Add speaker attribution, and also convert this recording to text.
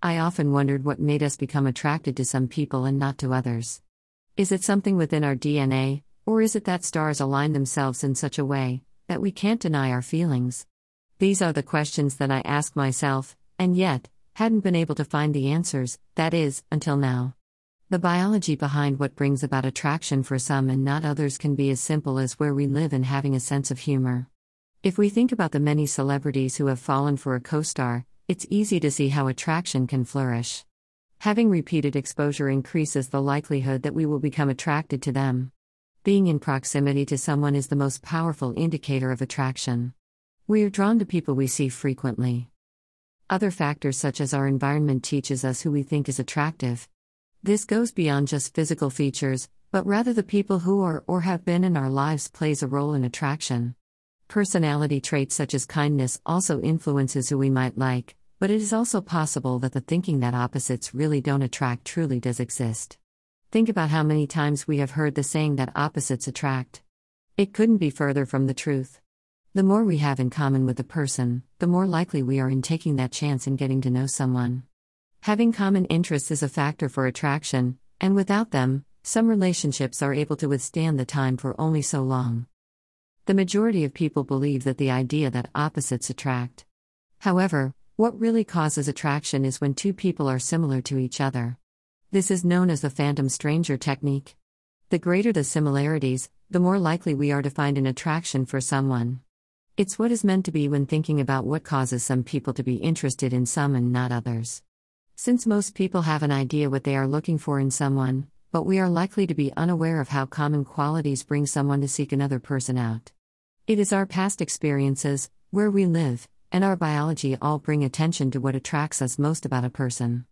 Speaker 1: I often wondered what made us become attracted to some people and not to others. Is it something within our DNA, or is it that stars align themselves in such a way that we can't deny our feelings? These are the questions that I ask myself, and yet, hadn't been able to find the answers, that is, until now. The biology behind what brings about attraction for some and not others can be as simple as where we live and having a sense of humor. If we think about the many celebrities who have fallen for a co star, it's easy to see how attraction can flourish. Having repeated exposure increases the likelihood that we will become attracted to them. Being in proximity to someone is the most powerful indicator of attraction. We are drawn to people we see frequently. Other factors such as our environment teaches us who we think is attractive. This goes beyond just physical features, but rather the people who are or have been in our lives plays a role in attraction. Personality traits such as kindness also influences who we might like, but it is also possible that the thinking that opposites really don't attract truly does exist. Think about how many times we have heard the saying that opposites attract. It couldn't be further from the truth. The more we have in common with a person, the more likely we are in taking that chance in getting to know someone. Having common interests is a factor for attraction, and without them, some relationships are able to withstand the time for only so long. The majority of people believe that the idea that opposites attract. However, what really causes attraction is when two people are similar to each other. This is known as the phantom stranger technique. The greater the similarities, the more likely we are to find an attraction for someone. It's what is meant to be when thinking about what causes some people to be interested in some and not others. Since most people have an idea what they are looking for in someone, but we are likely to be unaware of how common qualities bring someone to seek another person out. It is our past experiences, where we live, and our biology all bring attention to what attracts us most about a person.